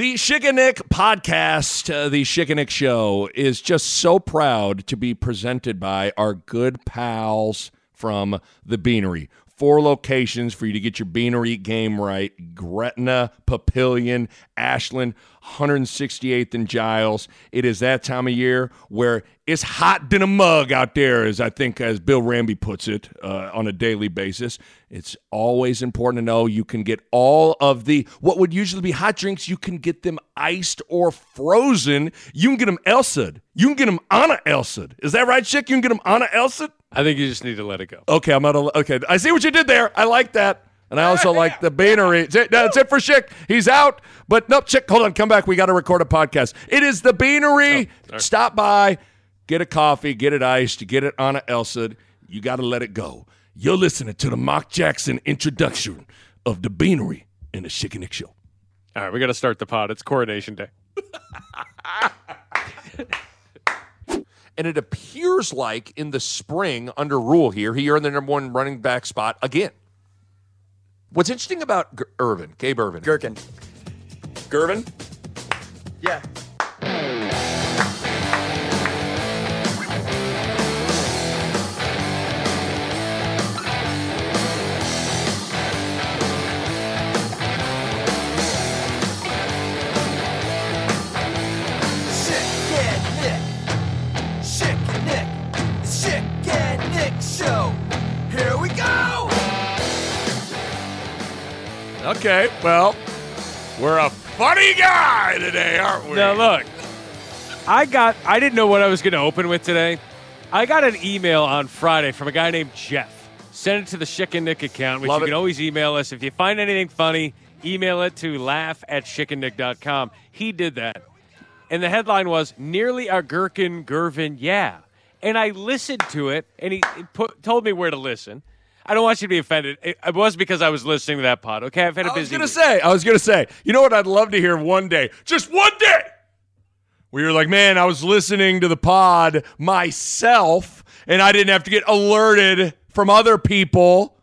The Nick podcast, uh, the Nick show, is just so proud to be presented by our good pals from the Beanery. Four locations for you to get your Beanery game right Gretna, Papillion, Ashland, 168th and Giles. It is that time of year where it's hot than a mug out there, as I think, as Bill Ramby puts it, uh, on a daily basis. It's always important to know you can get all of the what would usually be hot drinks. You can get them iced or frozen. You can get them Elsud. You can get them Anna Elsud. Is that right, Schick? You can get them Anna Elsud. I think you just need to let it go. Okay, I'm gonna. Okay, I see what you did there. I like that. And I also like the Beanery. That's it for Schick. He's out. But nope, Schick, hold on. Come back. We got to record a podcast. It is the Beanery. Oh, Stop by, get a coffee, get it iced, get it on a Elsa. You got to let it go. You're listening to the Mark Jackson introduction of the Beanery and the Schick and Nick Show. All right, we got to start the pod. It's Coronation Day. and it appears like in the spring under Rhule here, he earned the number one running back spot again. What's interesting about G- Irvin, Gabe Ervin? Gherkin. Gervin? Yeah. Okay, well, we're a funny guy today, aren't we? Now look, I got I didn't know what I was going to open with today. I got an email on Friday from a guy named Jeff. Send it to the Schick and Nick account, which Love you it. can always email us. If you find anything funny, email it to laugh at schickandnick.com. He did that. And the headline was Nearly a Gherkin Gervin, yeah. And I listened to it, and he he put, told me where to listen. I don't want you to be offended. It, it was because I was listening to that pod. Okay, I've had a I busy. I was busy. gonna week. say, I was gonna say, you know what? I'd love to hear one day, just one day, where you're like, man, I was listening to the pod myself, and I didn't have to get alerted from other people.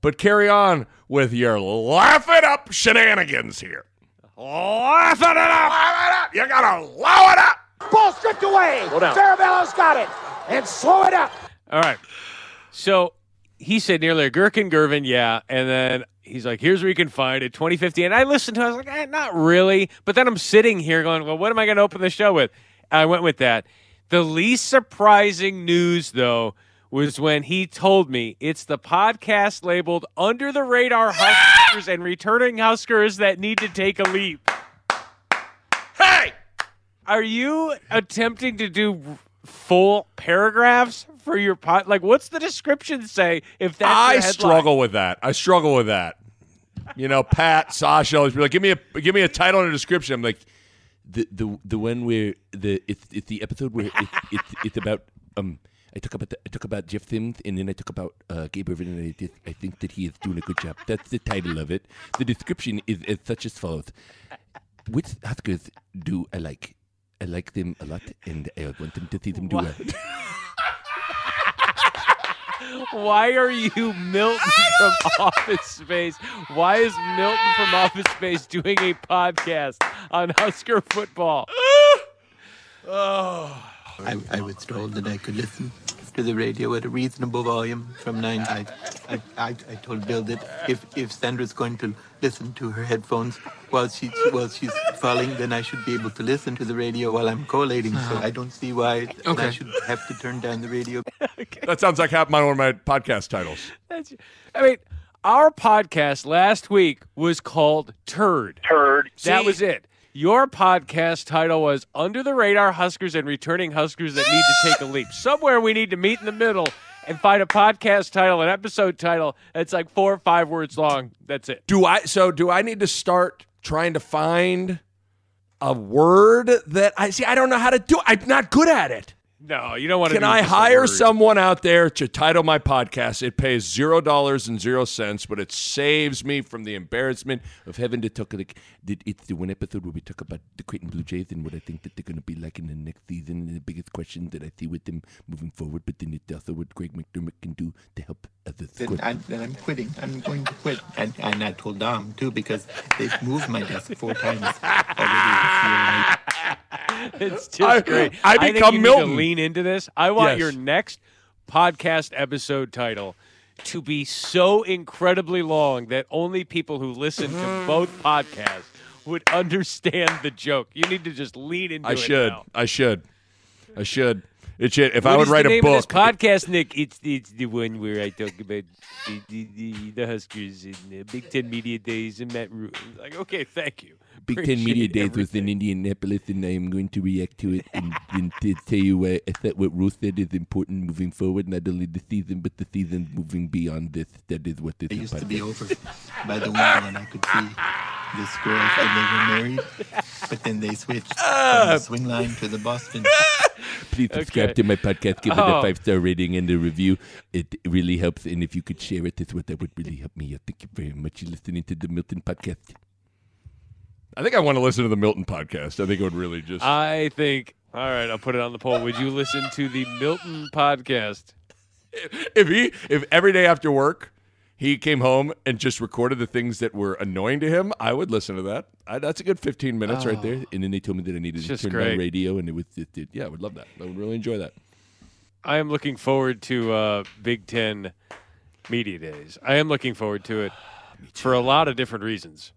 But carry on with your laugh it up shenanigans here. Laugh it up, laugh it up. You gotta low it up. Ball stripped away. Slow down. Farabella's got it. And slow it up. All right. So he said nearly a gherkin Gervin, yeah. And then he's like, here's where you can find it, 2050. And I listened to it. I was like, eh, not really. But then I'm sitting here going, well, what am I going to open the show with? And I went with that. The least surprising news, though, was when he told me it's the podcast labeled Under the Radar Huskers and Returning Huskers that need to take a leap. Hey, Are you attempting to do full paragraphs for your pot? Like, what's the description say if that's I struggle with that. I struggle with that. You know, Pat, Sasha always be like, "Give me a give me a title and a description." I'm like, the the the one where the it's it's the episode where it's it's, it's about um. I talk about the, I talk about Jeff Sims and then I talk about uh, Gabe Ervin and I, just, I think that he is doing a good job. That's the title of it. The description is as such as follows: Which Huskers do I like? I like them a lot, and I want them to see them do well. Why are you Milton from Office Space? Why is Milton from Office Space doing a podcast on Husker football? I, I was told that I could listen to the radio at a reasonable volume from nine. I, I, I, I told Bill that if, if Sandra's going to listen to her headphones while she's while she's falling, then I should be able to listen to the radio while I'm collating. So uh-huh. I don't see why I should have to turn down the radio. okay. That sounds like half my one of my podcast titles. That's, I mean, our podcast last week was called Turd. Turd. That See- was it. Your podcast title was Under the Radar Huskers and Returning Huskers That Need to Take a Leap. Somewhere we need to meet in the middle and find a podcast title, an episode title that's like four or five words long. That's it. Do I so do I need to start trying to find a word that I see I don't know how to do. I'm not good at it. No, you don't want to. Can I hire someone out there to title my podcast? It pays zero dollars and zero cents, but it saves me from the embarrassment of having to talk. Like, did it's the one episode where we talk about the Creighton Blue Jays and what I think that they're going to be like in the next season, and the biggest question that I see with them moving forward. But then it's also what Greg McDermott can do to help others. Then, I, then I'm quitting. I'm going to quit. And, and I told Dom, too, because they've moved my desk four times already this year. It's just I- great. I think become Milton. to lean into this. I want Yes. your next podcast episode title to be so incredibly long that only people who listen to mm-hmm. both podcasts would understand the joke. You need to just lean into I it. I should. now. I should. I should. It. If What I would is the write a name of this book, podcast, Nick, it's it's the one where I talk about the the, the, the Huskers and the Big Ten Media Days and Matt Rhule. Like, okay, thank you. Big Ten Media Appreciate Days was in. Indianapolis, and I am going to react to it and, and to tell you why I thought what Ruth said is important moving forward, not only the season, but the season moving beyond this. That is what this I is. used to be over by the window and I could see this girl and they were married, but then they switched from the ah! Swingline to the Boston. Ah! Please subscribe Okay. to my podcast, give it a Oh. five star rating and a review. It really helps, and if you could share it, that's what that would really help me. Thank you very much. You're listening to the Milton podcast. I think I want to listen to the Milton podcast. I think it would really just. I think. All right, I'll put it on the poll. Would you listen to the Milton podcast? if he if every day after work he came home and just recorded the things that were annoying to him, I would listen to that. I, that's a good 15 minutes right there. And then they told me that I needed to turn great. on radio, and it was it, it- yeah, I would love that. I would really enjoy that. I am looking forward to uh, Big Ten Media Days. I am looking forward to it for a lot of different reasons.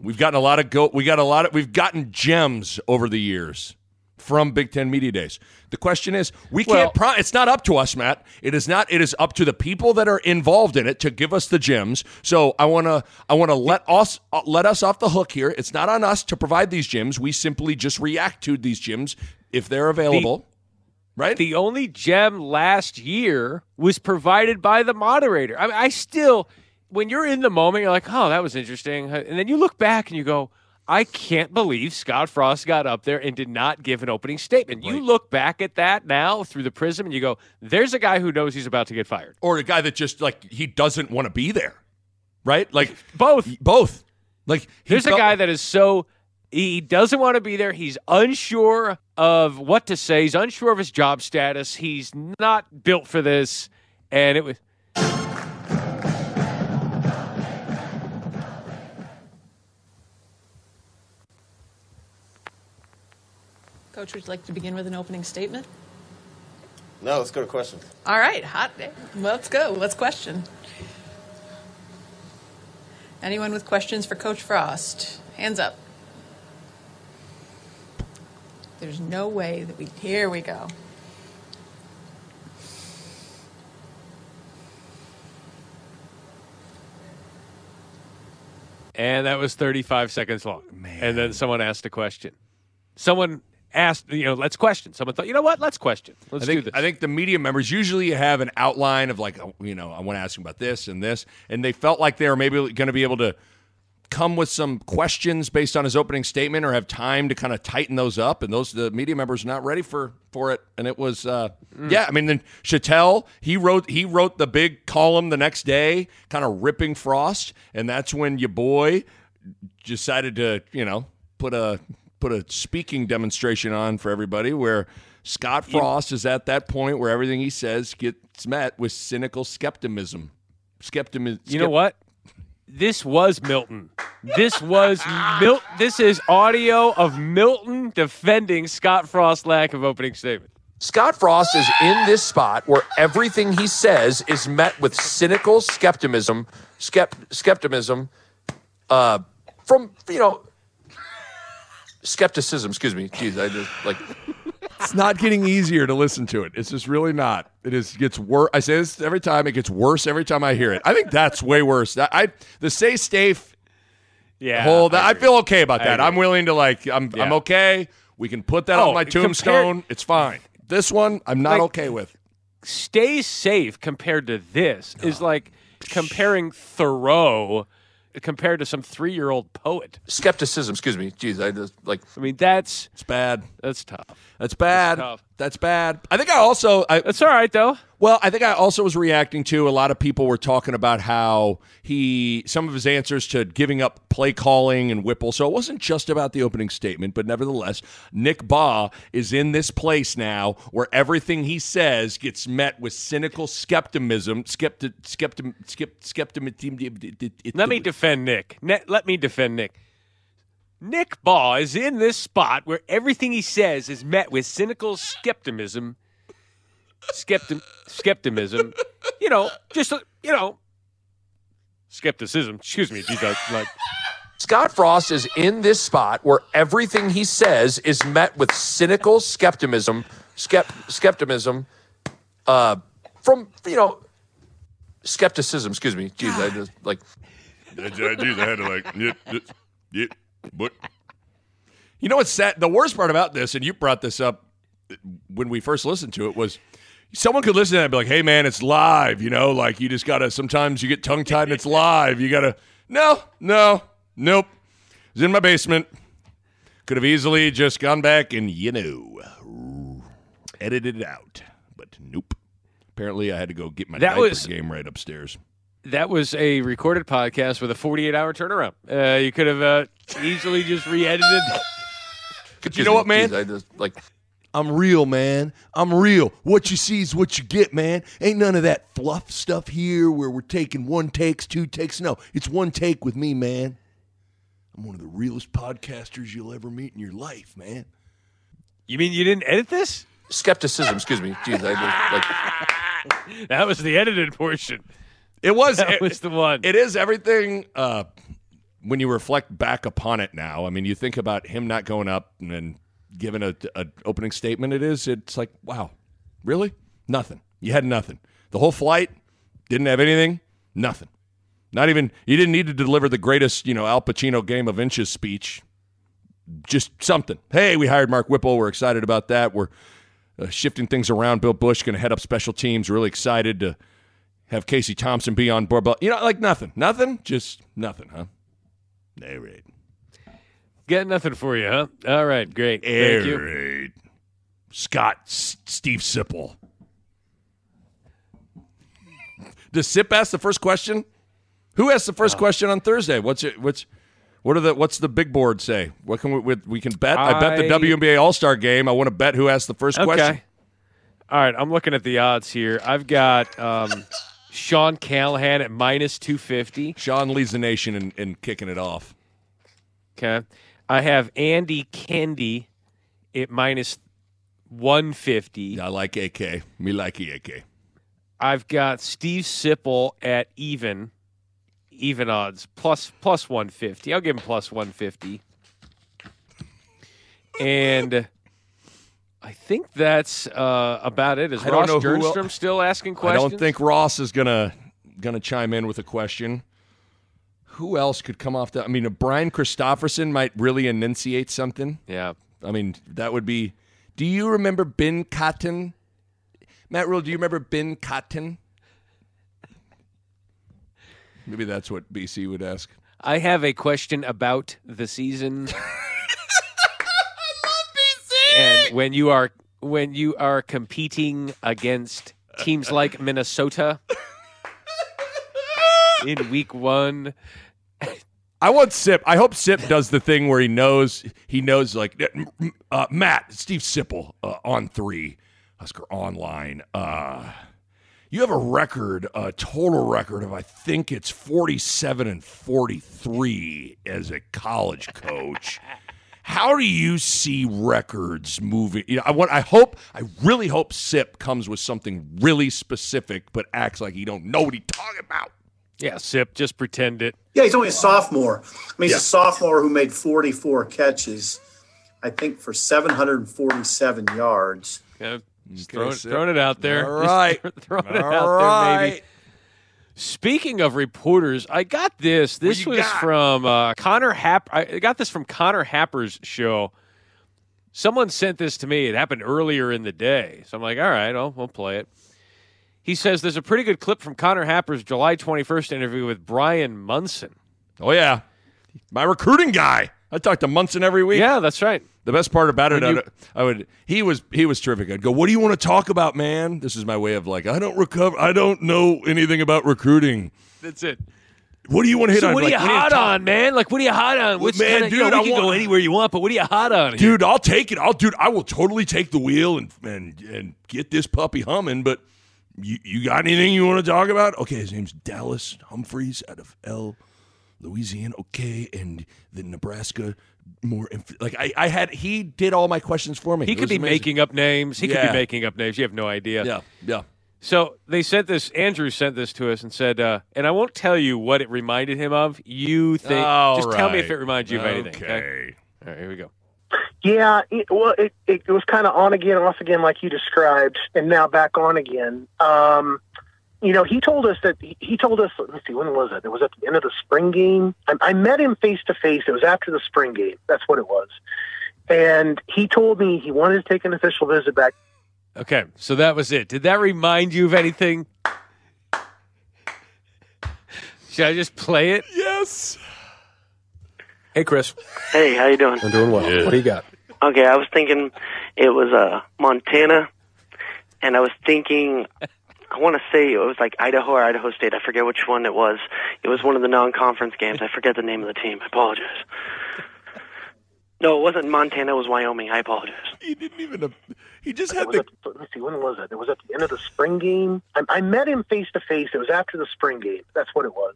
We've gotten a lot of go. We got a lot of. We've gotten gems over the years from Big Ten Media Days. The question is, we Well- can't. Pro- it's not up to us, Matt. It is not. It is up to the people that are involved in it to give us the gems. So I want to. I want to let us uh, let us off the hook here. It's not on us to provide these gems. We simply just react to these gems if they're available. right? The only gem last year was provided by the moderator. I mean, I still, when you're in the moment, you're like, oh, that was interesting. And then you look back and you go, I can't believe Scott Frost got up there and did not give an opening statement. You look back at that now through the prism and you go, there's a guy who knows he's about to get fired. or a guy that just like he doesn't want to be there, right? Like Both. both. Like he There's a guy that is so he doesn't want to be there. He's unsure of what to say. He's unsure of his job status. He's not built for this. And it was Coach, would you like to begin with an opening statement? No, let's go to questions. All right, hot. day. Let's go. Let's question. Anyone with questions for Coach Frost? Hands up. There's no way that we. Here we go. and that was 35 seconds long. And then someone asked a question. Someone asked, you know, let's question. Someone thought, you know what? Let's question. Let's I think, do this. I think the media members usually have an outline of like, oh, you know, I want to ask them about this and this, and they felt like they were maybe going to be able to come with some questions based on his opening statement or have time to kind of tighten those up. And those the media members are not ready for for it. And it was, uh, yeah. I mean, then Chattel he wrote he wrote the big column the next day, kind of ripping Frost, and that's when your boy decided to you know put a put a speaking demonstration on for everybody where Scott Frost is at that point where everything he says gets met with cynical skepticism. Skepticism. you know what? This was Milton. This was Mil- This is audio of Milton defending Scott Frost's lack of opening statement. Scott Frost is in this spot where everything he says is met with cynical skepticism, skept, skepticism, uh, from you know, skepticism. Excuse me. Jeez, I just like. It's not getting easier to listen to it. It's just really not. It is gets worse. I say this every time. It gets worse every time I hear it. I think that's way worse. I, I the say safe Yeah. whole. That, I, agree. feel okay about that. I'm willing to like. I'm I'm okay. We can put that Oh, on my compare- tombstone. it's fine. This one, I'm not Like- okay with. Stay safe compared to this is like comparing Thoreau compared to some three year old poet. skepticism. Excuse me. Jeez, I just like I mean, that's it's bad. that's tough. That's bad. tough. That's bad. I think I also I, That's all right though. well, I think I also was reacting to a lot of people were talking about how he some of his answers to giving up play calling and Whipple. So it wasn't just about the opening statement, but nevertheless, Nick Baugh is in this place now where everything he says gets met with cynical skepticism. Skepti, skepti, skep, skepticism. Let me defend Nick. Let me defend Nick. Nick Baugh is in this spot where everything he says is met with cynical skepticism. Skepti- skepticism. You know, just, you know, skepticism. Excuse me. Geez, I, like, Scott Frost is in this spot where everything he says is met with cynical skepticism, skept, skepticism, uh, from you know, skepticism. Excuse me. Jeez, I just like. Jeez, I had to like, Yep, yep, yeah, but. You know what's sad? The worst part about this, and you brought this up when we first listened to it, was someone could listen to that and be like, "Hey, man, it's live." You know, like you just gotta. Sometimes you get tongue tied and it's live. You gotta. No, no, nope. It's in my basement. Could have easily just gone back and you know edited it out, but nope. Apparently, I had to go get my That diaper was- game right upstairs. That was a recorded podcast with a 48 hour turnaround. Uh, you could have uh, easily just re edited. You know what, man? I just like. I'm real, man. I'm real. What you see is what you get, man. Ain't none of that fluff stuff here where we're taking one takes, two takes. No, it's one take with me, man. I'm one of the realest podcasters you'll ever meet in your life, man. You mean you didn't edit this? Skepticism, excuse me. Jeez, I just like That was the edited portion. It was. That it- was the one. It is everything. Uh, when you reflect back upon it now, I mean, you think about him not going up and then giving a, a opening statement. It is. It's like, wow, really? Nothing. You had nothing. The whole flight didn't have anything. Nothing. Not even. You didn't need to deliver the greatest, you know, Al Pacino game of inches speech. Just something. Hey, we hired Mark Whipple. We're excited about that. We're uh, shifting things around. Bill Bush going to head up special teams. Really excited to have Casey Thompson be on board. But you know, like nothing, nothing, just nothing, huh? All right, Got nothing for you, huh? All right, great. Thank you. right. Scott S- Steve Sipple. Does Sip ask the first question? Who asked the first question on Thursday? What's it? What's what are the what's the big board say? What can we we, we can bet? I, bet the I- WNBA All Star game. I want to bet who asked the first Okay. question. All right, I'm looking at the odds here. I've got um, Sean Callahan at minus 250. Sean leads the nation in, in kicking it off. Okay. I have Andy Kendeigh at minus 150. I like AK. Me like AK. I've got Steve Sipple at even, even odds, plus plus 150. I'll give him plus 150. And I think that's uh, about it. Is I Ross Jernstrom still asking questions? I don't think Ross is gonna gonna chime in with a question. Who else could come off that? I mean, a Brian Christopherson might really enunciate something. Yeah. I mean, that would be. Do you remember Ben Cotton? Matt Rhule, do you remember Ben Cotton? Maybe that's what BC would ask. I have a question about the season. When you are when you are competing against teams like Minnesota in week 1, I want Sip. I hope Sip does the thing where he knows he knows like uh, Matt Steve Sipple uh, on three Husker online. Uh, you have a record, a total record of I think it's forty seven and forty three as a college coach. How do you see records moving? You know, I want. I hope. I really hope Sip comes with something really specific, but acts like he don't know what he's talking about. yeah, sip, just pretend it. Yeah, he's only a sophomore. I mean, he's a sophomore who made 44 catches, I think, for 747 yards. Yeah, just throwing, throwing it out there. All Just right. throwing it All out there, maybe. Speaking of reporters, I got this. This was got? from uh, Connor Happ. I got this from Connor Happer's show. Someone sent this to me. It happened earlier in the day. So I'm like, all right, I'll, we'll play it. He says there's a pretty good clip from Connor Happer's July 21st interview with Bryan Munson. Oh yeah, my recruiting guy. I talk to Munson every week. Yeah, that's right. The best part about it, When I, I would he was he was terrific. I'd go, "What do you want to talk about, man?" This is my way of like, I don't recover. I don't know anything about recruiting. That's it. What do you want to hit So on? what are Like, you hot on, man? Like, what are you hot on? What's man, kinda, you know, dude, I we can go anywhere you want, but what are you hot on? here? dude? I'll take it. I'll dude. I will totally take the wheel and and and get this puppy humming. But you you got anything you want to talk about? Okay, his name's Dallas Humphreys out of L. Louisiana. Okay, and the Nebraska. More inf- like I, I had he did all my questions for me. He It could be amazing. making up names. He could be making up names. You have no idea. Yeah, yeah. So they sent this. Andrew sent this to us and said, uh, and I won't tell you what it reminded him of. You think? All just tell me if it reminds you of anything. Okay. Okay. All right. Here we go. Yeah, it, well, it, it, it was kind of on again, off again, like you described, and now back on again. Um, you know, he told us that he, he told us. Let's see, when was it? It was at the end of the spring game. I, I met him face to face. It was after the spring game. That's what it was. And he told me he wanted to take an official visit back. Okay. So that was it. Did that remind you of anything? Should I just play it? Yes. Hey, Chris. Hey, how you doing? I'm doing well. What do you got? Okay, I was thinking it was uh Montana, and I was thinking I want to say it was like Idaho or Idaho State. I forget which one it was. It was one of the non-conference games. I forget the name of the team. I apologize. No, it wasn't Montana. It was Wyoming. I apologize. He didn't even. He just had the. at, let's see, when was it? It was at the end of the spring game. I, I met him face to face. It was after the spring game. That's what it was.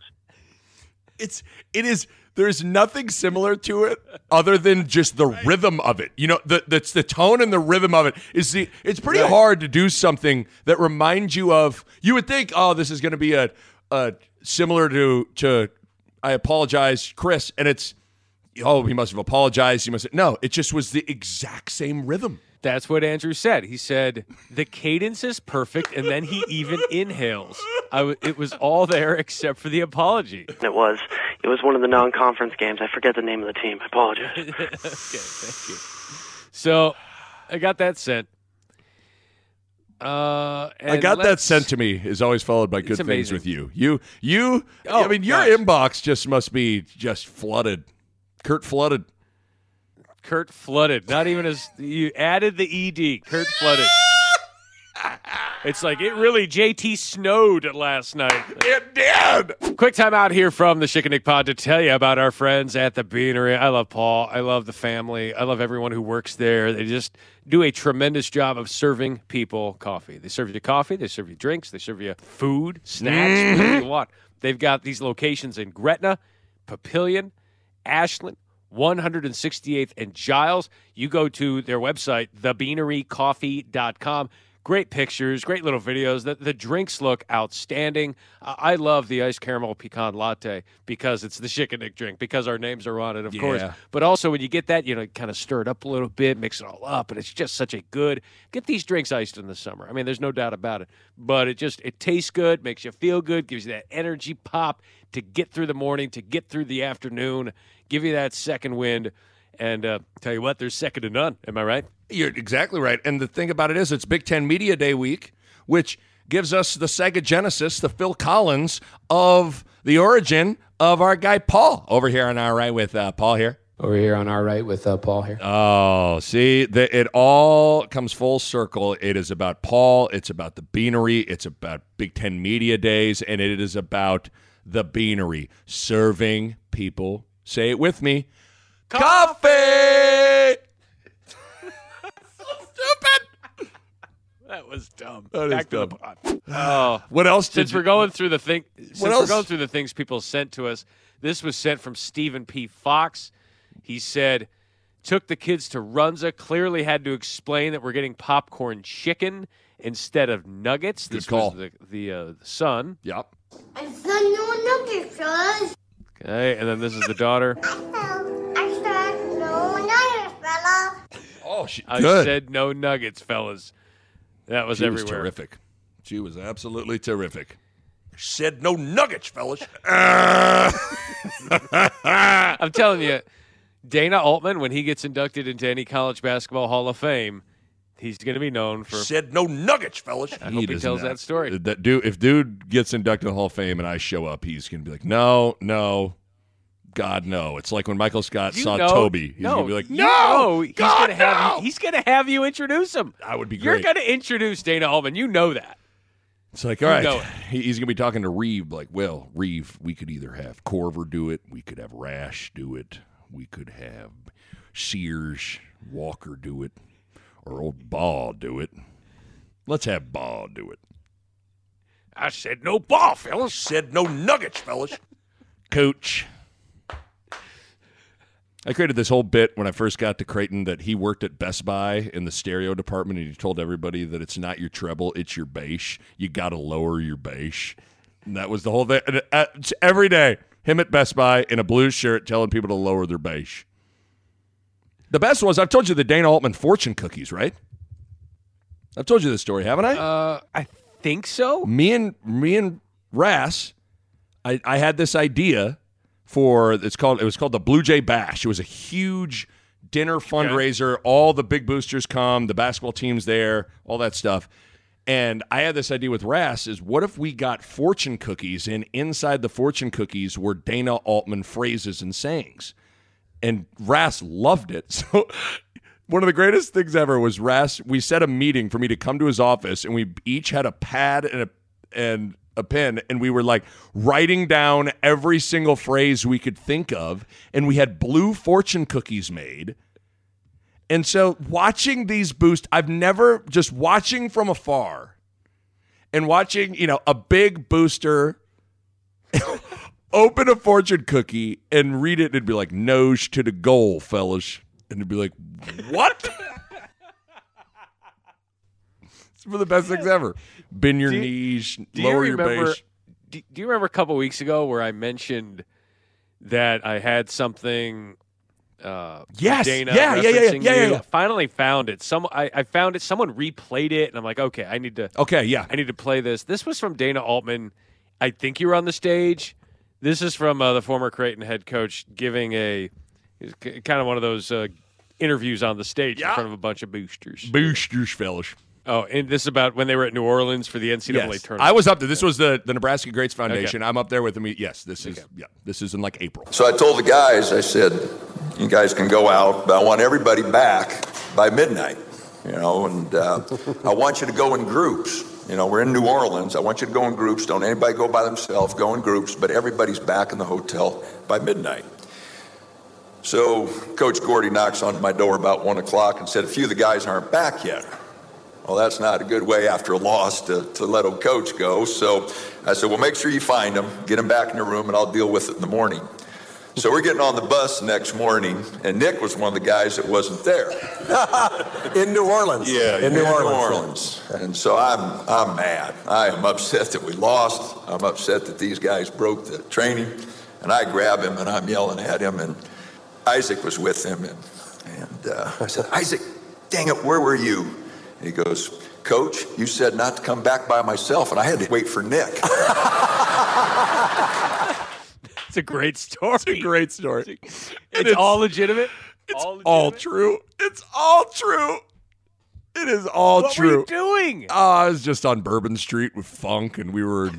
It's it is. There's nothing similar to it other than just the rhythm of it. You know, the that's the tone and the rhythm of it is the. It's pretty hard to do something that reminds you of. You would think, oh, this is going to be a, a similar to to. I apologize, Chris, and it's. Oh, he must have apologized. He must have, no. It just was the exact same rhythm. That's what Andrew said. He said the cadence is perfect, and then he even inhales. I w- it was all there except for the apology. It was. It was one of the non-conference games. I forget the name of the team. I apologize. okay, thank you. So I got that sent. Uh, I got that sent to me is always followed by good things with you. You, you. Oh, I mean, your gosh. inbox just must be just flooded. Kurt flooded. Kurt flooded. Not even as you added the ed. Kurt flooded. It's like it really JT snowed last night. It did. Quick time out here from the Schick and Nick Pod to tell you about our friends at the Beanery. I love Paul. I love the family. I love everyone who works there. They just do a tremendous job of serving people coffee. They serve you coffee, they serve you drinks, they serve you food, snacks, whatever mm-hmm. you want. They've got these locations in Gretna, Papillion, Ashland, 168th and Giles. You go to their website, thebeanerycoffee.com. Great pictures, great little videos. The, the drinks look outstanding. I I love the iced caramel pecan latte because it's the Schick and Nick drink, because our names are on it, of course. But also, when you get that, you know, kind of stir it up a little bit, mix it all up, and it's just such a good. Get these drinks iced in the summer. I mean, there's no doubt about it. But it just it tastes good, makes you feel good, gives you that energy pop to get through the morning, to get through the afternoon, give you that second wind. And uh, tell you what, there's second to none. Am I right? You're exactly right. And the thing about it is, it's Big Ten Media Day week, which gives us the Sega Genesis, the Phil Collins of the origin of our guy Paul over here on our right with uh, Paul here. Over here on our right with uh, Paul here. Oh, see, the, it all comes full circle. It is about Paul. It's about the Beanery. It's about Big Ten Media Days, and it is about the Beanery serving people. Say it with me. Coffee. so stupid. That was dumb. That is Back to dumb. the. Oh, What else did since you? we're going through the thing, since we're going through the things people sent to us, this was sent from Stephen P. Fox. He said, "Took the kids to Runza. Clearly had to explain that we're getting popcorn chicken instead of nuggets. This call. was the the, uh, the son. Yep. I said no nuggets, fellas. Okay, and then this is the daughter. I said no nuggets, fella. Oh, she, I good. said no nuggets, fellas. That was she was terrific. She was absolutely terrific. Said no nuggets, fellas. I'm telling you, Dana Altman, when he gets inducted into any college basketball Hall of Fame, he's going to be known for. said no nuggets, fellas. I hope he does tells not. that story. That dude, if dude gets inducted to the Hall of Fame and I show up, he's gonna be like, no, no, God no. It's like when Michael Scott You saw know- Toby. He's no, gonna be like, no, know he's God, gonna have no!" you, he's gonna have you introduce him. I would be You're great. gonna introduce Dana Altman. You know that. It's like, You all right, he- he's going to be talking to Reeve, like, well, Reeve, we could either have Korver do it, we could have Rash do it, we could have Sears, Walker do it, or old Ball do it. Let's have Ball do it. I said no ball, fellas. Said no nuggets, fellas. Coach. I created this whole bit when I first got to Creighton that he worked at Best Buy in the stereo department and he told everybody that it's not your treble, it's your bass. You got to lower your bass. And that was the whole thing. Uh, every day, him at Best Buy in a blue shirt telling people to lower their bass. The best was, I've told you the Dana Altman fortune cookies, right? I've told you this story, haven't I? Uh, I think so. me and me and Rass, I, I had this idea for it's called it was called the Blue Jay Bash. It was a huge dinner fundraiser. All the big boosters come, the basketball teams there, all that stuff. And I had this idea with Rass is what if we got fortune cookies and inside the fortune cookies were Dana Altman phrases and sayings. And Rass loved it. So one of the greatest things ever was Rass. We set a meeting for me to come to his office, and we each had a pad and a and a pen, and we were like writing down every single phrase we could think of, and we had blue fortune cookies made. And so watching these boost, I've never just watching from afar and watching, you know, a big booster open a fortune cookie and read it and it'd be like nose to the goal, fellas. And it'd be like, what? it's one of the best things ever. Bend your you- knees, Do lower you your remember? base. Do, do you remember a couple weeks ago where I mentioned that I had something? Uh, Yes. Dana Yeah, yeah, yeah, yeah, yeah, yeah, yeah. Finally found it. Some I, I found it. Someone replayed it, and I'm like, okay, I need to. Okay, yeah. I need to play this. This was from Dana Altman. I think you were on the stage. This is from uh, the former Creighton head coach giving a kind of one of those uh, interviews on the stage in front of a bunch of boosters. Boosters, fellas. Oh, and this is about when they were at New Orleans for the NCAA Yes. tournament. I was up there. This was the, the Nebraska Greats Foundation. I'm up there with them. Yes, this is yeah. This is in like April. So I told the guys, I said, you guys can go out, but I want everybody back by midnight, you know, and uh, I want you to go in groups. You know, we're in New Orleans. I want you to go in groups. Don't anybody go by themselves. Go in groups, but everybody's back in the hotel by midnight. So Coach Gordy knocks on my door about one o'clock and said, a few of the guys aren't back yet. Well, that's not a good way after a loss to, to let a coach go. So I said, well, make sure you find them, get them back in the room, and I'll deal with it in the morning. So we're getting on the bus the next morning, and Nick was one of the guys that wasn't there. in New Orleans. Yeah, in New Orleans. Orleans. And so I'm I'm mad. I am upset that we lost. I'm upset that these guys broke the training. And I grab him and I'm yelling at him. And Isaac was with him. And, and uh, I said, Isaac, dang it, where were you? And he goes, Coach, you said not to come back by myself, and I had to wait for Nick. It's a great story. It's a great story. It's, all legitimate. It's all, true. It's all true. It is all What true. What were you doing? Oh, I was just on Bourbon Street with Funk, and we were.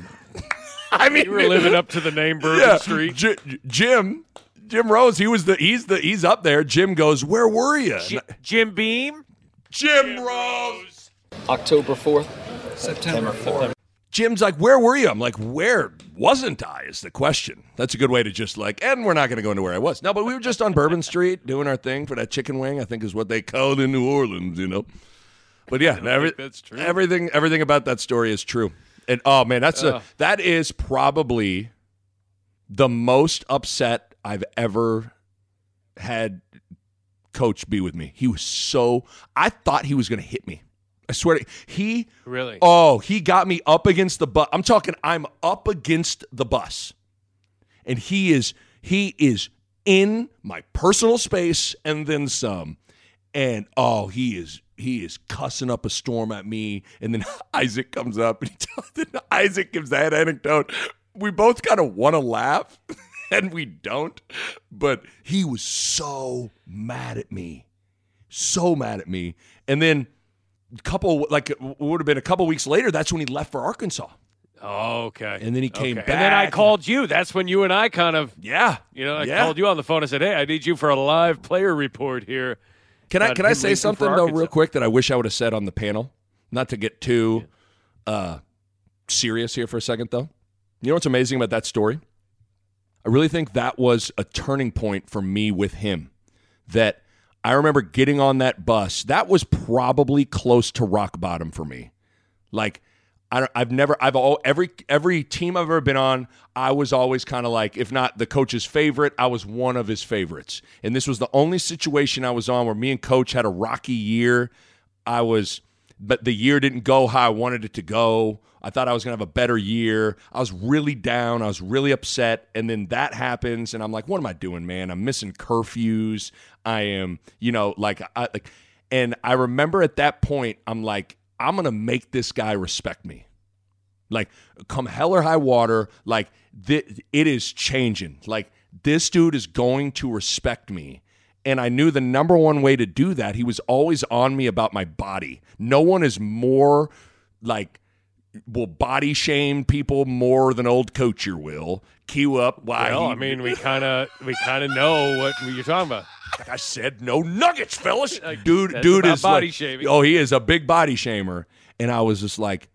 I mean, we were living up to the name Bourbon yeah, Street. J- Jim, Jim Rose. He was the. He's the. He's up there. Jim goes, "Where were you?" J- Jim Beam. Jim Rose. October 4th? September 4th. Jim's like, "Where were you?" I'm like, "Where wasn't I?" Is the question. That's a good way to just like, and we're not going to go into where I was. No, but we were just on Bourbon Street doing our thing for that chicken wing. I think is what they call it in New Orleans, you know. But yeah, every, that's true. everything everything about that story is true. And oh man, that's a that is probably the most upset I've ever had coach be with me. He was so I thought he was going to hit me. I swear to he Really? Oh, he got me up against the bus. I'm talking I'm up against the bus. And he is he is in my personal space and then some. And oh, he is he is cussing up a storm at me. And then Isaac comes up and he tells then Isaac gives that anecdote. We both kind of want to laugh and we don't. But he was so mad at me. So mad at me. And then couple like it would have been a couple weeks later that's when he left for arkansas okay. And then he came Okay. And then I called you. That's when you and I kind of, Yeah. you know, I Yeah. called you on the phone and said, "Hey, I need you for a live player report here." Can I can I say something though, real quick, that I wish I would have said on the panel? Not to get too uh, serious here for a second, though. You know what's amazing about that story? I really think that was a turning point for me with him. That I remember getting on that bus. That was probably close to rock bottom for me. Like I I've never I've all every every team I've ever been on, I was always kind of like if not the coach's favorite, I was one of his favorites. And this was the only situation I was on where me and coach had a rocky year. I was but the year didn't go how I wanted it to go. I thought I was going to have a better year. I was really down. I was really upset. And then that happens. And I'm like, what am I doing, man? I'm missing curfews. I am, you know, like, I, like, and I remember at that point, I'm like, I'm going to make this guy respect me. Like, come hell or high water, like, th- it is changing. Like, this dude is going to respect me. And I knew the number one way to do that, he was always on me about my body. No one is more like will body shame people more than old Coacher will. Cue up why Well, he- I mean, we kind of we kind of know what you're talking about. like I said, no nuggets, fellas. Dude, dude is body like- shaming. Oh, he is a big body shamer. And I was just like,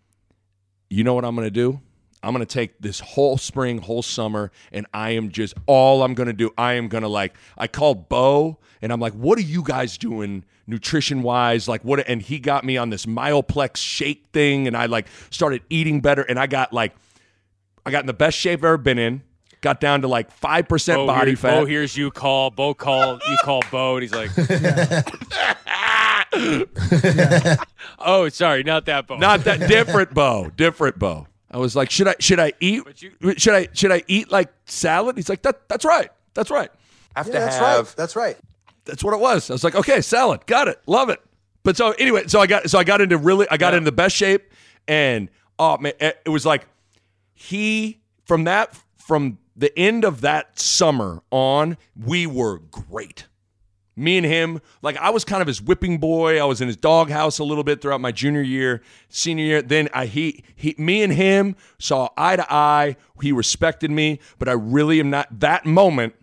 you know what I'm gonna do? I'm gonna take this whole spring, whole summer, and I am just all I'm gonna do. I am gonna like. I called Bo, and I'm like, "What are you guys doing, nutrition wise? Like, what?" And he got me on this Myoplex shake thing, and I like started eating better, and I got like, I got in the best shape I've ever been in. Got down to like five percent body hears, fat. Bo hears you call. Bo call. You call Bo, and he's like, "Oh, sorry, not that Bo. Not that different Bo. Different bow. I was like, should I should I eat should I should I eat like salad? He's like, that that's right. That's right. Have Yeah, to that's have right. That's right. that's what it was. I was like, okay, salad, got it, love it. But so anyway, so I got so I got into really I got into the best shape, and oh man, it it was like he from that from the end of that summer on, we were great. Me and him, like I was kind of his whipping boy. I was in his doghouse a little bit throughout my junior year, senior year. Then I he he me and him saw eye to eye. He respected me, but I really am not that moment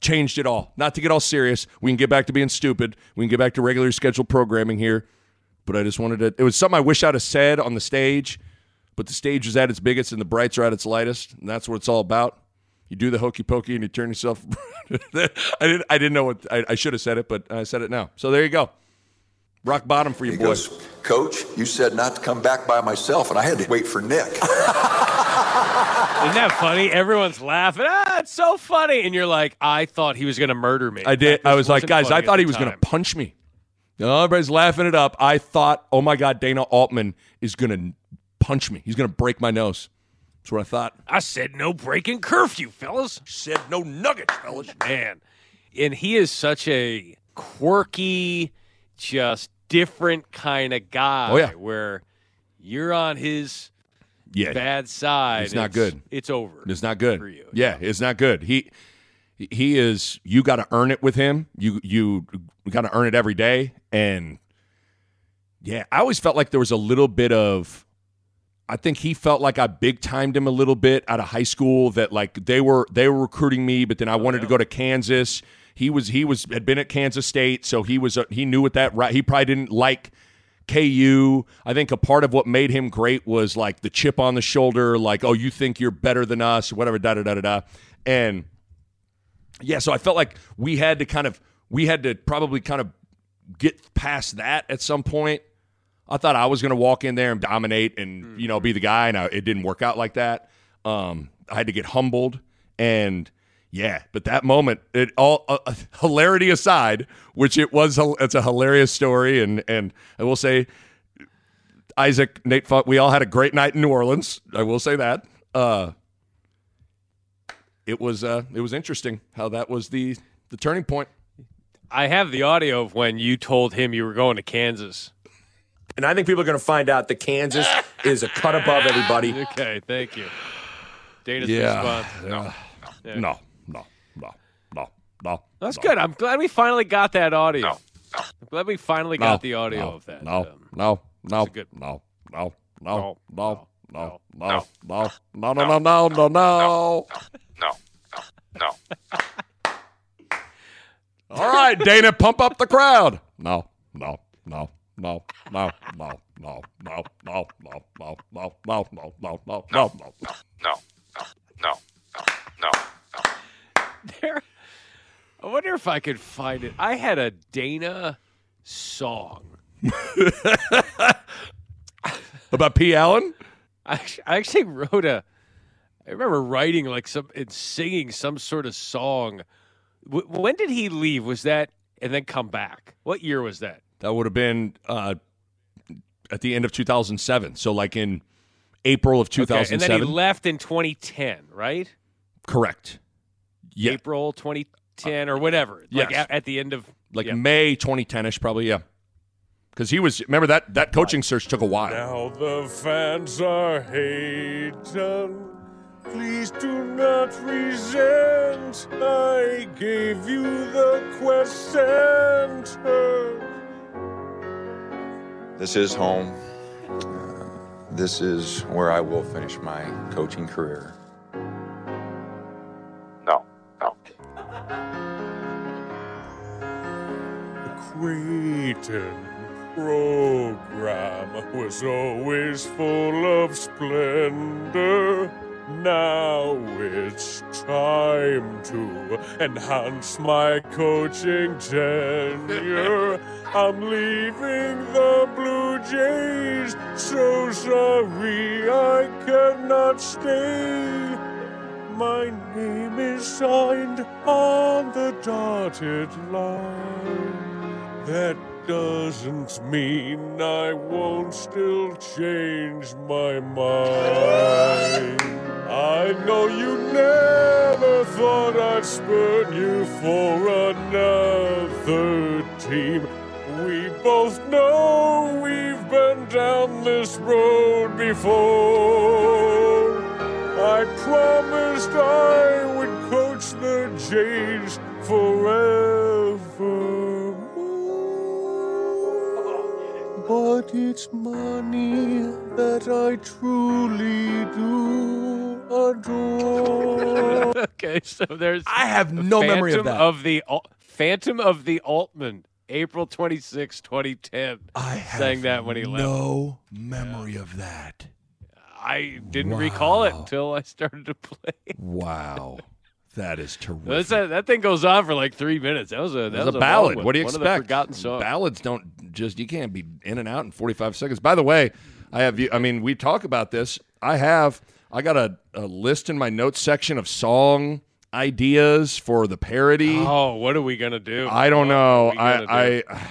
changed it all. Not to get all serious. We can get back to being stupid. We can get back to regular scheduled programming here. But I just wanted to it was something I wish I'd have said on the stage, but the stage is at its biggest and the brights are at its lightest, and that's what it's all about. You do the hokey pokey and you turn yourself. I didn't. I didn't know what I, I should have said it, but I said it now. So there you go. Rock bottom for you, He boys. goes, Coach, you said not to come back by myself, and I had to wait for Nick. Isn't that funny? Everyone's laughing. Ah, it's so funny. And you're like, I thought he was going to murder me. I did. I was like, guys, I thought he was going to punch me. No, everybody's laughing it up. I thought, oh my God, Dana Altman is going to punch me. He's going to break my nose. That's what I thought. I said no breaking curfew, fellas. Said no nuggets, fellas. Man. And he is such a quirky, just different kind of guy. Oh, yeah. Where you're on his Yeah. bad side. It's not good. It's over. It's not good. For you. Yeah, it's not good. He he is. You got to earn it with him. You you got to earn it every day. And yeah, I always felt like there was a little bit of. I think he felt like I big timed him a little bit out of high school. That like they were they were recruiting me, but then I wanted to go to Kansas. He was he was had been at Kansas State, so he was uh, he knew what that right. He probably didn't like KU. I think a part of what made him great was like the chip on the shoulder, like, oh, you think you're better than us, whatever, da da da da da. And yeah, so I felt like we had to kind of we had to probably kind of get past that at some point. I thought I was going to walk in there and dominate and you know be the guy, and I, it didn't work out like that. Um, I had to get humbled, and yeah, but that moment, it all uh, uh, hilarity aside, which it was, it's a hilarious story, and and I will say, Isaac, Nate, we all had a great night in New Orleans. I will say that. Uh, it was uh, it was interesting how that was the the turning point. I have the audio of when you told him you were going to Kansas. And I think people are going to find out that Kansas is a cut above everybody. Okay, thank you. Dana's Yeah. response. No. Yeah. No, no, no, no, no. That's no. good. I'm glad we finally got that audio. I'm glad we finally No, got the audio no, of that. No, Um, no, no, good- no, no, no, no, no, no, no, no, no, no, no, no, no. No, no, no. All right, Dana, pump up the crowd. No, no, no, no, no, no, no, no, no, no, no, no, no, no, no, no, no, no. No, no, no, no. There. I wonder if I could find it. I had a Dana song. About P. Allen? I actually, I actually wrote a. I remember writing like some and singing some sort of song. When did he leave? Was that and then come back? What year was that? That would have been uh, at the end of 2007. So, like in April of Okay, 2007. and then he left in 2010, right? Correct. Yeah. April 2010 or whatever. Like Yes. a- at the end of like yeah. May 2010 ish, probably. Yeah. Because he was, remember that that coaching search took a while. Now the fans are hating. Please do not resent. I gave you the question. This is home. Uh, this is where I will finish my coaching career. No, no. The Creighton program was always full of splendor. Now it's time to enhance my coaching tenure. I'm leaving the Blue Jays, so sorry I cannot stay. My name is signed on the dotted line. That doesn't mean I won't still change my mind. I know you never thought I'd spurn you for another team. We both know we've been down this road before. I promised I would coach the Jays forever. But it's money that I truly do adore. okay, so there's. I have the no memory of that. Of the Al- Phantom of the Altman, April 26, 2010. I sang that when he left. No memory of that. I didn't recall it until I started to play. Wow. That is terrific. That's a, that thing goes on for like three minutes. That was a that There's was a ballad. What do you One expect? Forgotten songs. Ballads don't just you can't be in and out in 45 seconds. By the way, I have I mean we talk about this. I have I got a, a list in my notes section of song ideas for the parody. Oh, what are we gonna do? I don't know. are we gonna I, do? I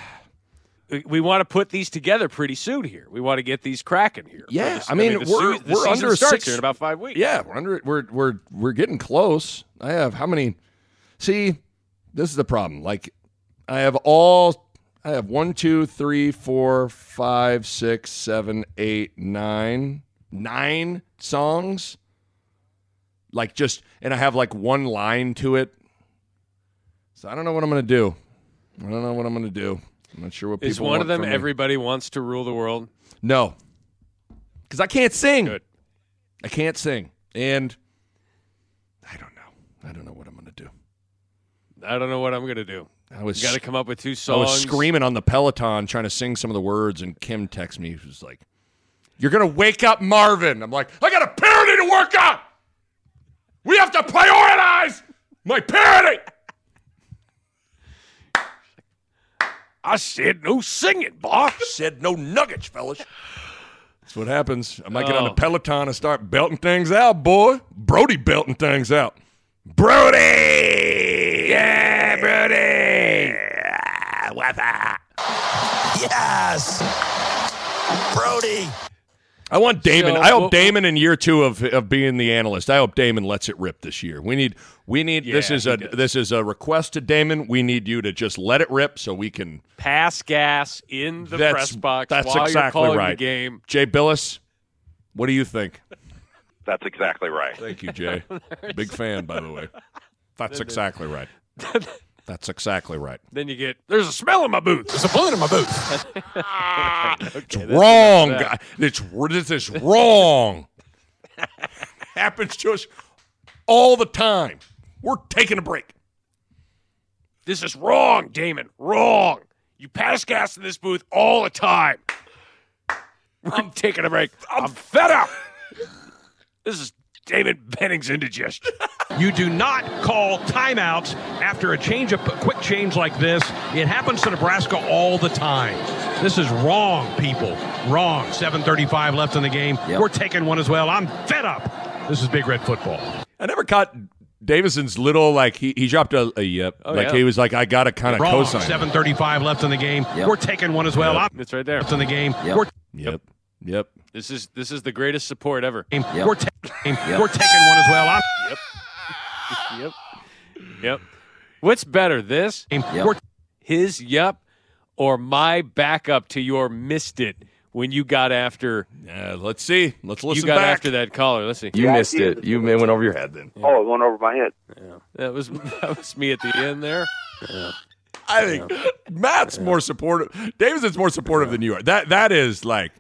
we, we want to put these together pretty soon here. We want to get these cracking here. Yeah, The- I mean, we're se- the we're season under six here in about five weeks. Yeah, we're under we're we're we're getting close. I have how many? See, this is the problem. Like, I have all. I have one, two, three, four, five, six, seven, eight, nine, nine songs. Like just, and I have like one line to it. So I don't know what I'm gonna do. I don't know what I'm gonna do. I'm not sure what people Is one of them everybody wants to rule the world? No, because I can't sing. I can't sing, and I don't know. I don't know what I'm going to do. I don't know what I'm gonna do. I was got to come up with two songs. I was screaming on the Peloton trying to sing some of the words, and Kim texted me. Was like, "You're going to wake up Marvin." I'm like, "I got a parody to work on. We have to prioritize my parody." I said no singing, boss. Said no nuggets, fellas. That's what happens. I might get on the Oh. Peloton and start belting things out, boy. Brody belting things out. Brody! Yeah, Brody! Weather. Yes! Brody! I want Damon. So, I hope well- Damon in year two of of being the analyst. I hope Damon lets it rip this year. We need we need this is a does. this is a request to Damon. We need you to just let it rip so we can Pass gas in the that's, press box That's while exactly you're calling right. the game. Jay Bilas, what do you think? That's exactly right. Thank you, Jay. Big fan, by the way. That's exactly right. That's exactly right. Then you get there's a smell in my boots. There's a bullet in my boots. Ah. It's wrong, guy. It's this is wrong. Happens to us all the time. We're taking a break. This is wrong, Damon. Wrong. You pass gas in this booth all the time. I'm taking a break. I'm fed up. This is Damon Benning's indigestion. You do not call timeouts after a change, a quick change like this. It happens to Nebraska all the time. This is wrong, people. Wrong. 7:35 left in the game. We're taking one as well. I'm fed up. This is Big Red football. I never caught Davison's little like he, he dropped a, a yep. Oh, like yeah. he was like, I gotta kind of Wrong. cosign. 7:35 left in the game. Yep. We're taking one as well. Yep. I'm It's right there. left in the game. Yep. We're Yep. Yep. This is this is the greatest support ever. we're, ta- we're taking one as well. I'm Yep. yep. Yep. What's better, this? We're- His yep or my backup to your missed it when you got after Yeah, let's see. Let's listen. you got back. after that caller. Let's see. You missed it. You it went over your head then. Oh, it went over my head. Yeah. That was that was me at the end there. I think Matt's more supportive. Davison's more supportive than you are. That that is like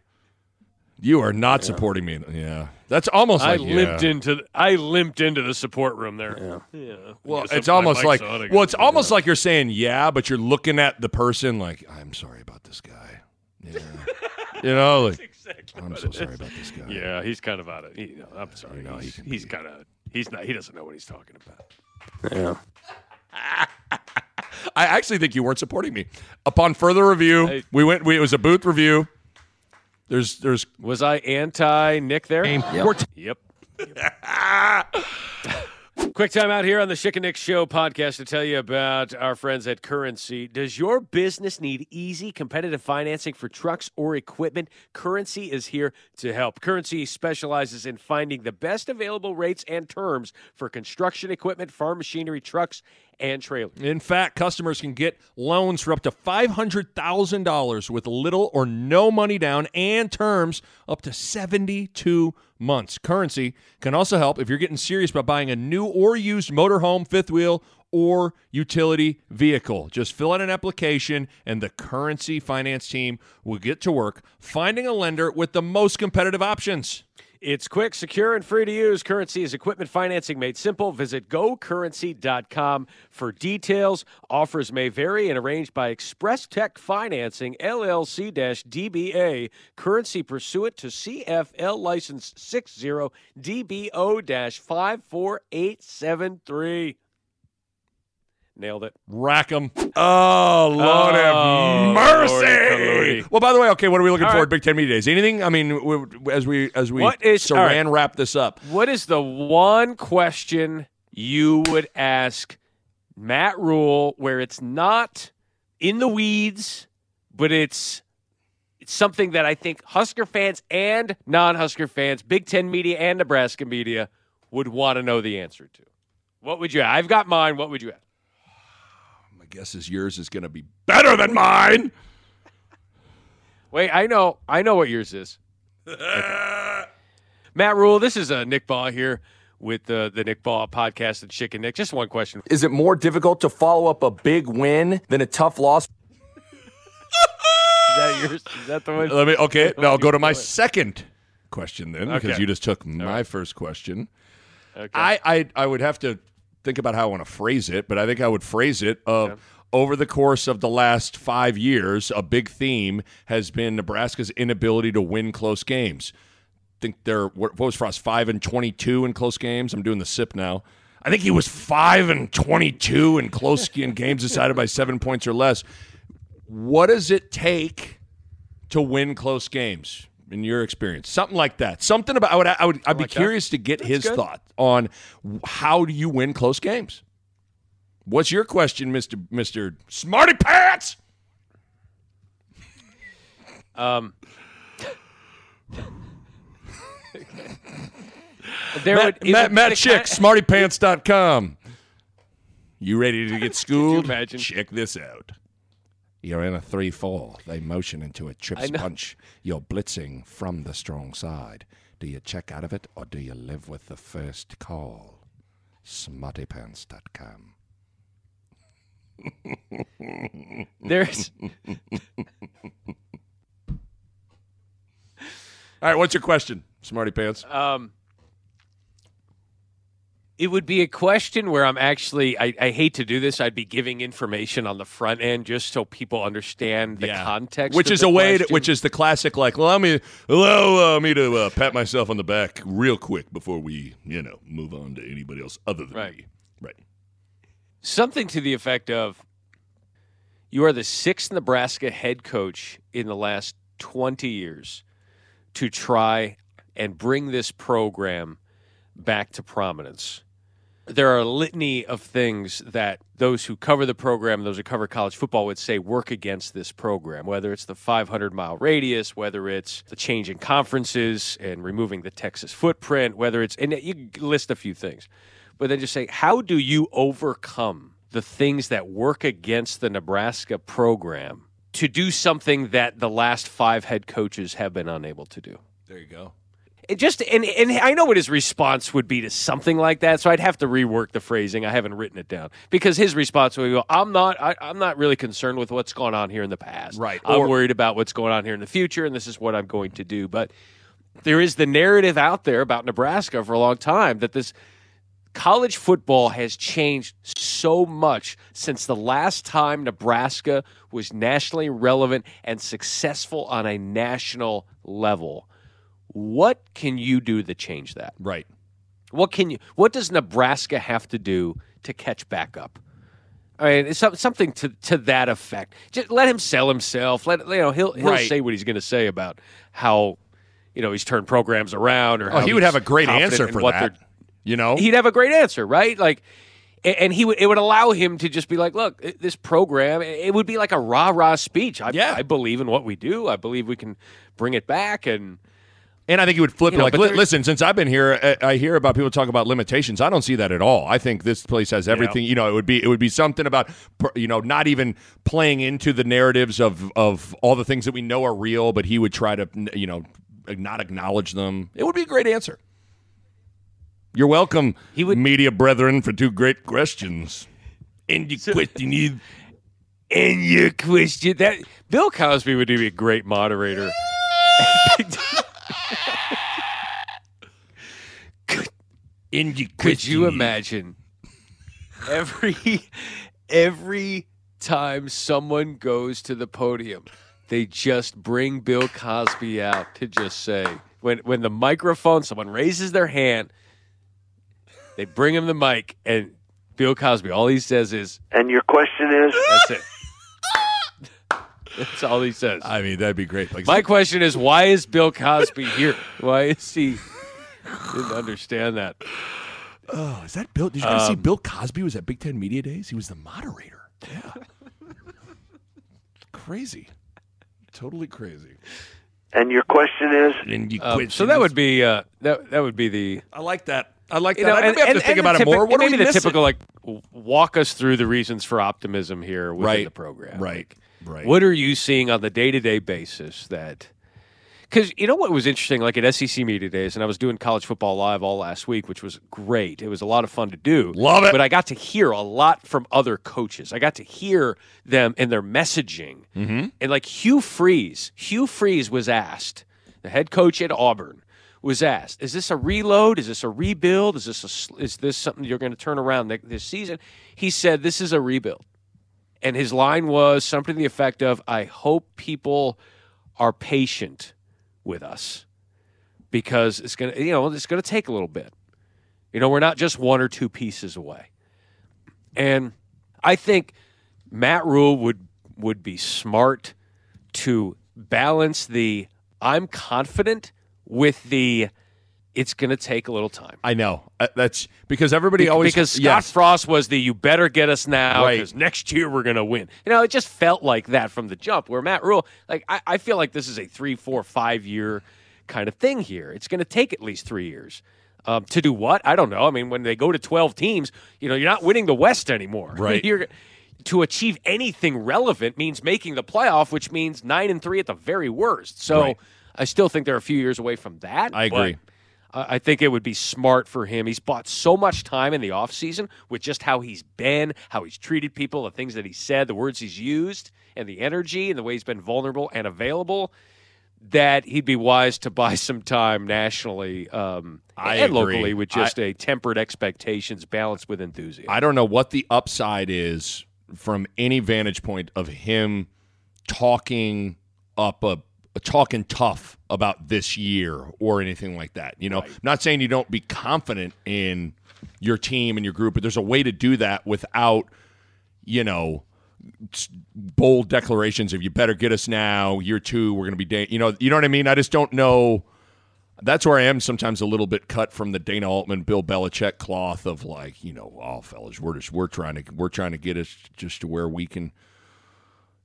you are not supporting me. Yeah, that's almost I like limped yeah. into I limped into the support room there. Yeah. Well, it's almost like on well, it's almost like you're saying yeah, but you're looking at the person like I'm sorry about this guy. Yeah, you know, like I'm so sorry about this guy. Yeah, he's kind of out of. He, no, I'm sorry. know, he's can he's kind of. He's not. He doesn't know what he's talking about. Yeah. I actually think you weren't supporting me. Upon further review, Hey. we went. We, it was a booth review. There's there's Was I anti Nick there? We're Yep. Quick time out here on the Schick and Nick Show podcast to tell you about our friends at Currency. Does your business need easy, competitive financing for trucks or equipment? Currency is here to help. Currency specializes in finding the best available rates and terms for construction equipment, farm machinery, trucks, and trailers. In fact, customers can get loans for up to $500,000 with little or no money down and terms up to 72 months. Currency can also help if you're getting serious about buying a new or used motorhome, fifth wheel, or utility vehicle. Just fill out an application and the Currency Finance team will get to work finding a lender with the most competitive options. It's quick, secure, and free to use. Currency is equipment financing made simple. Visit gocurrency.com for details. Offers may vary and arranged by Express Tech Financing, LLC DBA. Currency pursuant to CFL license 60 DBO 54873. Nailed it. Rack 'em. Oh, Lord Oh, have mercy. Lordy, Lordy. Well, by the way, okay, what are we looking All for right. Big Ten Media Days? Anything? I mean, we, as we as we What is- all right. saran wrap this up. What is the one question you would ask Matt Rhule where it's not in the weeds, but it's it's something that I think Husker fans and non-Husker fans, Big Ten media and Nebraska media would want to know the answer to? What would you? I've got mine. What would you ask? My guess is yours is going to be better than mine. Wait, I know, I know what yours is. Matt Rhule, this is uh, Nick Baugh here with the the Nick Baugh podcast and Schick and Nick. Just one question. Is it more difficult to follow up a big win than a tough loss? Is that yours? Is that the one? Let me. Okay, now I'll go to my put? second question then, because you just took my first question. Okay. I, I I would have to think about how I want to phrase it, but I think I would phrase it of over the course of the last five years, a big theme has been Nebraska's inability to win close games. I think they're what what was Frost five and twenty two in close games. I'm doing the sip now. I think he was five and twenty two in close in games decided by seven points or less. What does it take to win close games? In your experience, something like that, something about I would, I would, I'd be like that. curious to get his good. thought on how do you win close games. What's your question, Mister Mister Smarty Pants? Um, there Matt, would, Matt, Matt Schick, kind- smartypants.com. You ready to get schooled? imagine? Check this out. You're in a 3 4. They motion into a trips punch. You're blitzing from the strong side. Do you check out of it or do you live with the first call? Smartypants.com. There's All right, what's your question, Smarty Pants? um it would be a question where I'm actually I, I hate to do this. I'd be giving information on the front end just so people understand the context. which is a way, to, which is the classic, like, allow me, allow uh, me to uh, pat myself on the back real quick before we, you know, move on to anybody else other than Right. me. Right. something to the effect of you are the sixth Nebraska head coach in the last 20 years to try and bring this program back to prominence. There are a litany of things that those who cover the program, those who cover college football would say work against this program, whether it's the 500 mile radius, whether it's the change in conferences and removing the Texas footprint, whether it's, and you list a few things. But then just say, how do you overcome the things that work against the Nebraska program to do something that the last five head coaches have been unable to do? There you go. It just and and I know what his response would be to something like that, so I'd have to rework the phrasing. I haven't written it down because his response would go, "I'm not, I, I'm not really concerned with what's gone on here in the past. Right. I'm Or- worried about what's going on here in the future, and this is what I'm going to do." But there is the narrative out there about Nebraska for a long time that this college football has changed so much since the last time Nebraska was nationally relevant and successful on a national level. What can you do to change that? Right. What can you what does Nebraska have to do to catch back up? I mean, it's something to to that effect. Just let him sell himself. Let you know he'll he'll Right. say what he's going to say about how you know he's turned programs around or Oh, he would have a great answer for what that. You know? he'd have a great answer, right? Like, and he would it would allow him to just be like, look, this program, it would be like a rah rah speech. I, Yeah. I believe in what we do. I believe we can bring it back, and And I think he would flip You it know, like, but "Li- there- listen, since I've been here, I, I hear about people talk about limitations. I don't see that at all. I think this place has everything. You know, it would be it would be something about you know not even playing into the narratives of of all the things that we know are real, but he would try to you know not acknowledge them. It would be a great answer. You're welcome, he would, media brethren, for two great questions. And you question you. and your question that Bill Cosby would be a great moderator. And you Could you imagine every every time someone goes to the podium, they just bring Bill Cosby out to just say when when the microphone someone raises their hand, they bring him the mic and Bill Cosby all he says is And your question is? that's it. That's all he says. I mean, that'd be great. Like, My question is, why is Bill Cosby here? Why is he? Didn't understand that. Oh, is that Bill? Did you guys see Um, Bill Cosby was at Big Ten Media Days? He was the moderator. Yeah. crazy. Totally crazy. And your question is? And you Um, so that would be uh, that that would be the. I like that. I like You that. know, I and, have and- to think and the about it more. What maybe are we the missing? typical like walk us through the reasons for optimism here within Right, the program. right, Like, right. What are you seeing on the day to day basis that? Because you know what was interesting, like at SEC media days, and I was doing college football live all last week, which was great. It was a lot of fun to do. Love it. But I got to hear a lot from other coaches. I got to hear them and their messaging. Mm-hmm. And like Hugh Freeze, Hugh Freeze was asked, the head coach at Auburn was asked, "Is this a reload? Is this a rebuild? Is this a, is this something you're going to turn around this season?" He said, "This is a rebuild." And his line was something to the effect of, "I hope people are patient with us because it's going to, you know, it's going to take a little bit. You know, we're not just one or two pieces away." And I think Matt Rhule would would be smart to balance the I'm confident with the it's going to take a little time. I know. Uh, that's because everybody Be- always because Scott yes. Frost was the you better get us now Right. because next year we're going to win. You know, it just felt like that from the jump. Where Matt Rhule, like I, I feel like this is a three, four, five year kind of thing here. It's going to take at least three years. Um, to do what? I don't know. I mean, when they go to twelve teams, you know, you're not winning the West anymore. Right. you're to achieve anything relevant means making the playoff, which means nine and three at the very worst. So Right. I still think they're a few years away from that. I agree. but I think it would be smart for him. He's bought so much time in the offseason with just how he's been, how he's treated people, the things that he said, the words he's used, and the energy and the way he's been vulnerable and available. That he'd be wise to buy some time nationally um, I and agree. locally with just I- a tempered expectations balanced with enthusiasm. I don't know what the upside is from any vantage point of him talking up a, talking tough about this year or anything like that. You know, not saying you don't be confident in your team and your group, but there's a way to do that without, you know, bold declarations of you better get us now. Year two, we're going to be, da-, you know, you know what I mean. I just don't know. That's where I am sometimes a little bit cut from the Dana Altman, Bill Belichick cloth of like, you know, oh fellas, we're just we're trying to we're trying to get us just to where we can,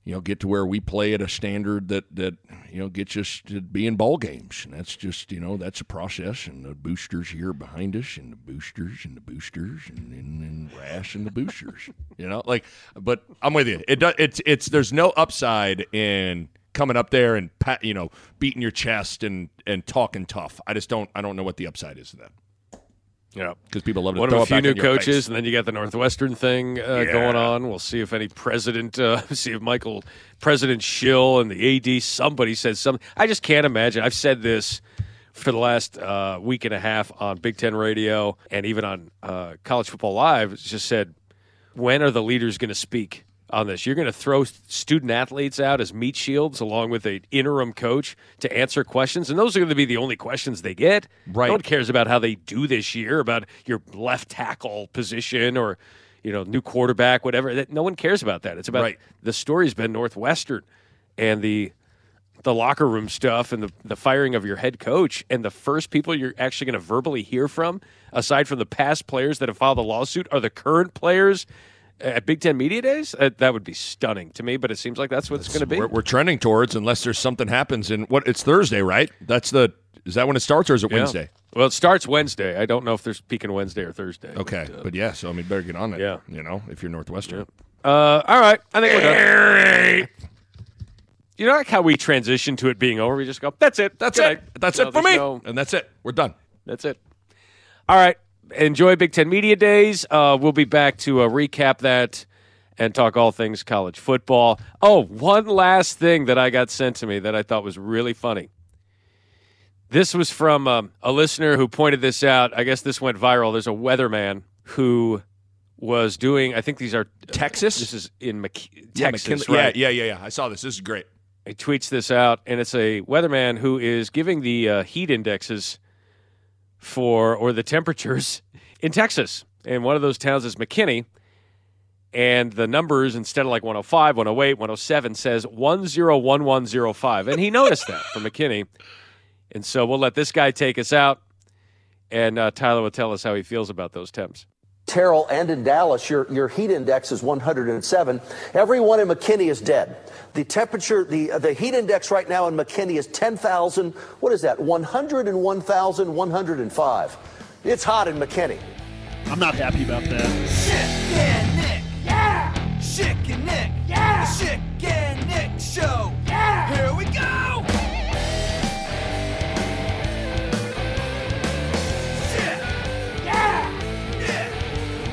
you know, get to where we play at a standard that that you know gets us to be in ball games, and that's just you know that's a process, and the boosters here behind us, and the boosters and the boosters, and and, and Rash and the boosters, you know, like, but I'm with you. It does. It's it's there's no upside in coming up there and pat, you know beating your chest and and talking tough. I just don't I don't know what the upside is to that. Yeah, because people love to One throw of a few new coaches, face. and then you got the Northwestern thing uh, going on. We'll see if any president, uh, see if Michael, President Schill, and the AD, somebody says something. I just can't imagine. I've said this for the last uh, week and a half on Big Ten Radio and even on uh, College Football Live. It's just said, when are the leaders going to speak? On this, you're going to throw student athletes out as meat shields along with an interim coach to answer questions, and those are going to be the only questions they get. Right. No one cares about how they do this year, about your left tackle position or you know new quarterback, whatever. That no one cares about that. It's about Right. the story's been Northwestern and the the locker room stuff and the, the firing of your head coach and the first people you're actually going to verbally hear from aside from the past players that have filed a lawsuit are the current players at Big Ten Media Days. Uh, that would be stunning to me, but it seems like that's what it's going to be. We're, we're trending towards unless there's something happens in what it's Thursday, right? That's the is that when it starts or is it Yeah. Wednesday? Well, it starts Wednesday. I don't know if there's peaking Wednesday or Thursday. Okay, but, yeah, so I mean, better get on it. Yeah. you know, if you're Northwestern. Uh, all right, I think we're done. You know, like how we transition to it being over. We just go, "That's it. That's Good it. night." That's it for me, no- and that's it. We're done. That's it. All right. Enjoy Big Ten Media Days. Uh, we'll be back to uh, recap that and talk all things college football. Oh, one last thing that I got sent to me that I thought was really funny. This was from um, a listener who pointed this out. I guess this went viral. There's a weatherman who was doing, I think these are Texas? This is in Mc- Yeah, Texas, McKinley- right? Yeah, yeah, yeah, yeah. I saw this. This is great. He tweets this out, and it's a weatherman who is giving the uh, heat indexes for or the temperatures in Texas. And one of those towns is McKinney. And the numbers, instead of like 105, 108, 107, says 101105. And he noticed that from McKinney. And so we'll let this guy take us out. And uh, Tyler will tell us how he feels about those temps. Terrell and in Dallas, your, your heat index is 107. Everyone in McKinney is dead. The temperature, the, the heat index right now in McKinney is 10,000. What is that? 101,105. It's hot in McKinney. I'm not happy about that. Schick and Nick, yeah! Schick and Nick, yeah! The Schick Nick Show, yeah! Here we go!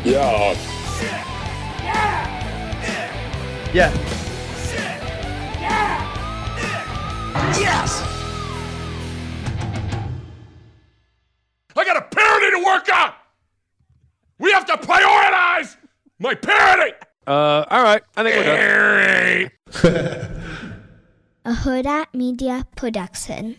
Yeah. Yeah! Yeah. Schick, yeah! Nick. Yes! I got a parody to work on. We have to prioritize my parody. Uh, all right. I think we're done. A Hurrdat Media Production.